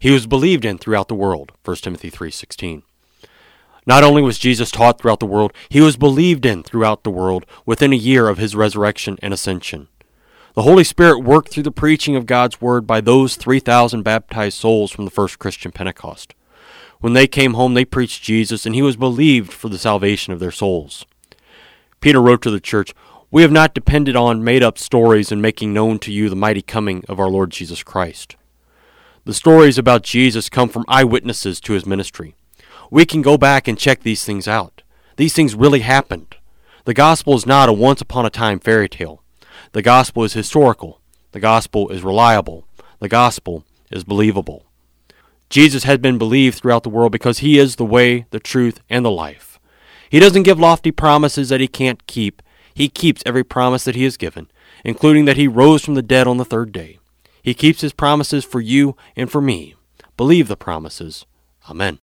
He was believed in throughout the world. 1 Timothy 3:16. Not only was Jesus taught throughout the world, he was believed in throughout the world within a year of his resurrection and ascension. The Holy Spirit worked through the preaching of God's word by those 3,000 baptized souls from the first Christian Pentecost. When they came home, they preached Jesus, and he was believed for the salvation of their souls. Peter wrote to the church, We have not depended on made up stories in making known to you the mighty coming of our Lord Jesus Christ. The stories about Jesus come from eyewitnesses to his ministry. We can go back and check these things out. These things really happened. The gospel is not a once upon a time fairy tale. The gospel is historical. The gospel is reliable. The gospel is believable. Jesus has been believed throughout the world because he is the way, the truth, and the life. He doesn't give lofty promises that he can't keep. He keeps every promise that he has given, including that he rose from the dead on the third day. He keeps his promises for you and for me. Believe the promises. Amen.